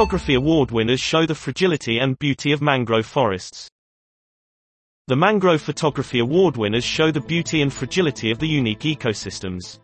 Photography Award winners show the fragility and beauty of mangrove forests. The Mangrove Photography Award winners show the beauty and fragility of the unique ecosystems.